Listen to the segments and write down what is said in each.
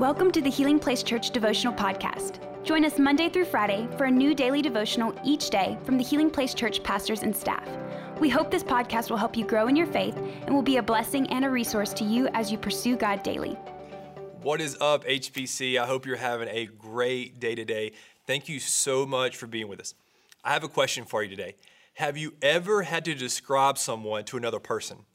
Welcome to the Healing Place Church Devotional Podcast. Join us Monday through Friday for a new daily devotional each day from the Healing Place Church pastors and staff. We hope this podcast will help you grow in your faith and will be a blessing and a resource to you as you pursue God daily. What is up, HPC? I hope you're having a great day today. Thank you so much for being with us. I have a question for you today. Have you ever had to describe someone to another person?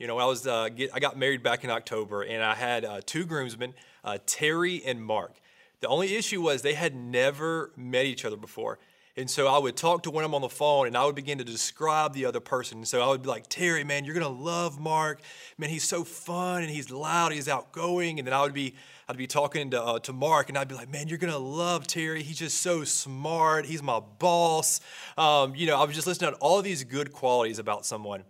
You know, I was uh, get, I got married back in October, and I had uh, two groomsmen, uh, Terry and Mark. The only issue was they had never met each other before. And so I would talk to one of them on the phone and I would begin to describe the other person. And so I would be like, Terry, man, you're to love Mark. Man, he's so fun and he's loud, he's outgoing. And then I would be, I'd be talking to, uh, to Mark and I'd be like, man, you're going to love Terry. He's just so smart. He's my boss. Um, you know, I was just listening to all these good qualities about someone.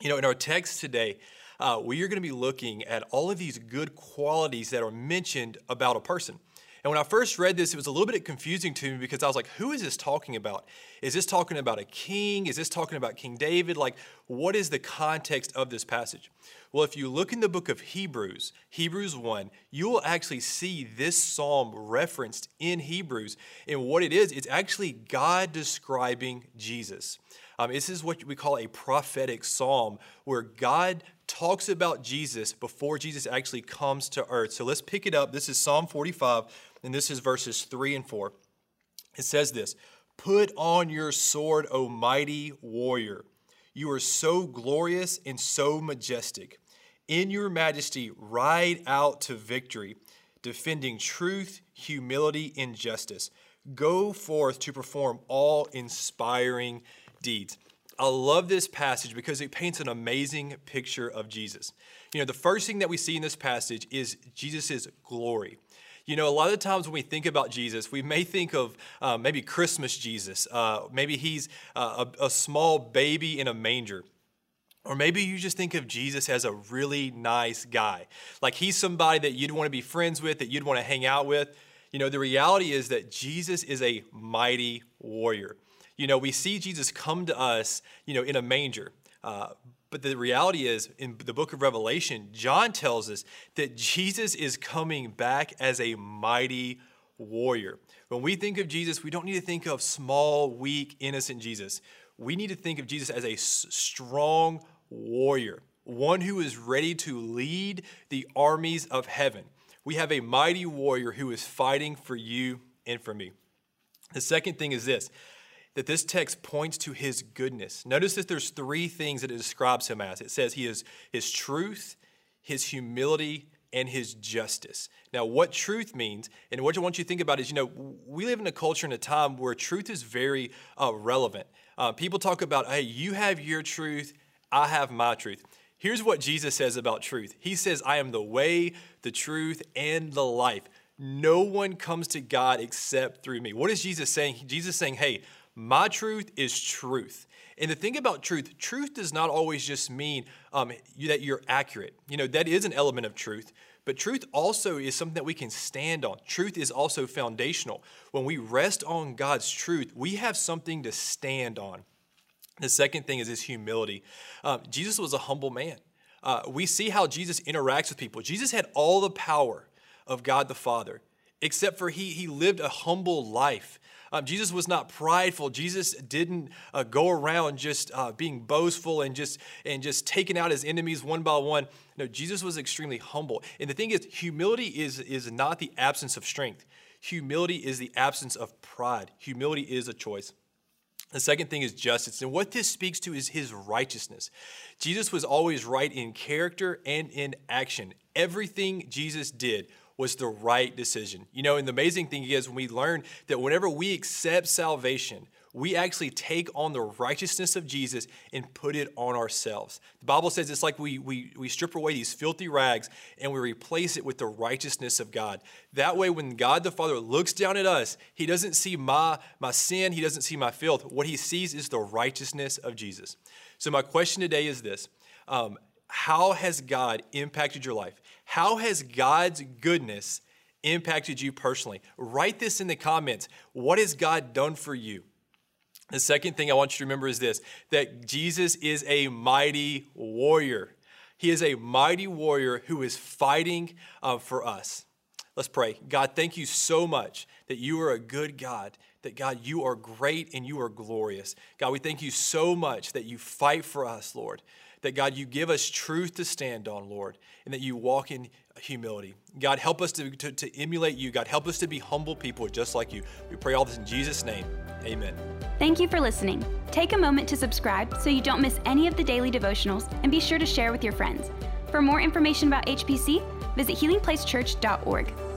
You know, in our text today, uh, we are going to be looking at all of these good qualities that are mentioned about a person. And when I first read this, it was a little bit confusing to me because I was like, who is this talking about? Is this talking about a king? Is this talking about King David? Like, what is the context of this passage? Well, if you look in the book of Hebrews, Hebrews 1, you will actually see this psalm referenced in Hebrews. And what it is, it's actually God describing Jesus. Um, this is what we call a prophetic psalm, where God talks about Jesus before Jesus actually comes to earth. So let's pick it up. This is Psalm 45, and this is verses 3 and 4. It says this Put on your sword, O mighty warrior. You are so glorious and so majestic. In your majesty, ride out to victory, defending truth, humility, and justice. Go forth to perform all inspiring deeds. I love this passage because it paints an amazing picture of Jesus. You know, the first thing that we see in this passage is Jesus' glory. You know, a lot of times when we think about Jesus, we may think of uh, maybe Christmas Jesus. Uh, maybe he's uh, a, a small baby in a manger. Or maybe you just think of Jesus as a really nice guy. Like he's somebody that you'd want to be friends with, that you'd want to hang out with. You know, the reality is that Jesus is a mighty warrior. You know, we see Jesus come to us, you know, in a manger. Uh, but the reality is, in the book of Revelation, John tells us that Jesus is coming back as a mighty warrior. When we think of Jesus, we don't need to think of small, weak, innocent Jesus. We need to think of Jesus as a strong warrior, one who is ready to lead the armies of heaven. We have a mighty warrior who is fighting for you and for me. The second thing is this that this text points to his goodness. Notice that there's three things that it describes him as. It says he is his truth, his humility, and his justice. Now, what truth means, and what I want you to think about is, you know, we live in a culture and a time where truth is very uh, relevant. Uh, people talk about, hey, you have your truth, I have my truth. Here's what Jesus says about truth He says, I am the way, the truth, and the life. No one comes to God except through me. What is Jesus saying? Jesus saying, hey, my truth is truth. And the thing about truth, truth does not always just mean um, that you're accurate. You know, that is an element of truth. But truth also is something that we can stand on. Truth is also foundational. When we rest on God's truth, we have something to stand on. The second thing is his humility. Um, Jesus was a humble man. Uh, we see how Jesus interacts with people. Jesus had all the power of God the Father, except for he, he lived a humble life. Um, Jesus was not prideful. Jesus didn't uh, go around just uh, being boastful and just and just taking out his enemies one by one. No, Jesus was extremely humble. And the thing is, humility is is not the absence of strength. Humility is the absence of pride. Humility is a choice. The second thing is justice. And what this speaks to is his righteousness. Jesus was always right in character and in action. Everything Jesus did was the right decision. You know, and the amazing thing is when we learn that whenever we accept salvation, we actually take on the righteousness of Jesus and put it on ourselves. The Bible says it's like we, we, we strip away these filthy rags and we replace it with the righteousness of God. That way, when God the Father looks down at us, He doesn't see my, my sin, He doesn't see my filth. What He sees is the righteousness of Jesus. So, my question today is this um, How has God impacted your life? How has God's goodness impacted you personally? Write this in the comments. What has God done for you? The second thing I want you to remember is this that Jesus is a mighty warrior. He is a mighty warrior who is fighting uh, for us. Let's pray. God, thank you so much that you are a good God, that God, you are great and you are glorious. God, we thank you so much that you fight for us, Lord. That God, you give us truth to stand on, Lord, and that you walk in humility. God, help us to, to, to emulate you. God, help us to be humble people just like you. We pray all this in Jesus' name. Amen. Thank you for listening. Take a moment to subscribe so you don't miss any of the daily devotionals and be sure to share with your friends. For more information about HPC, visit healingplacechurch.org.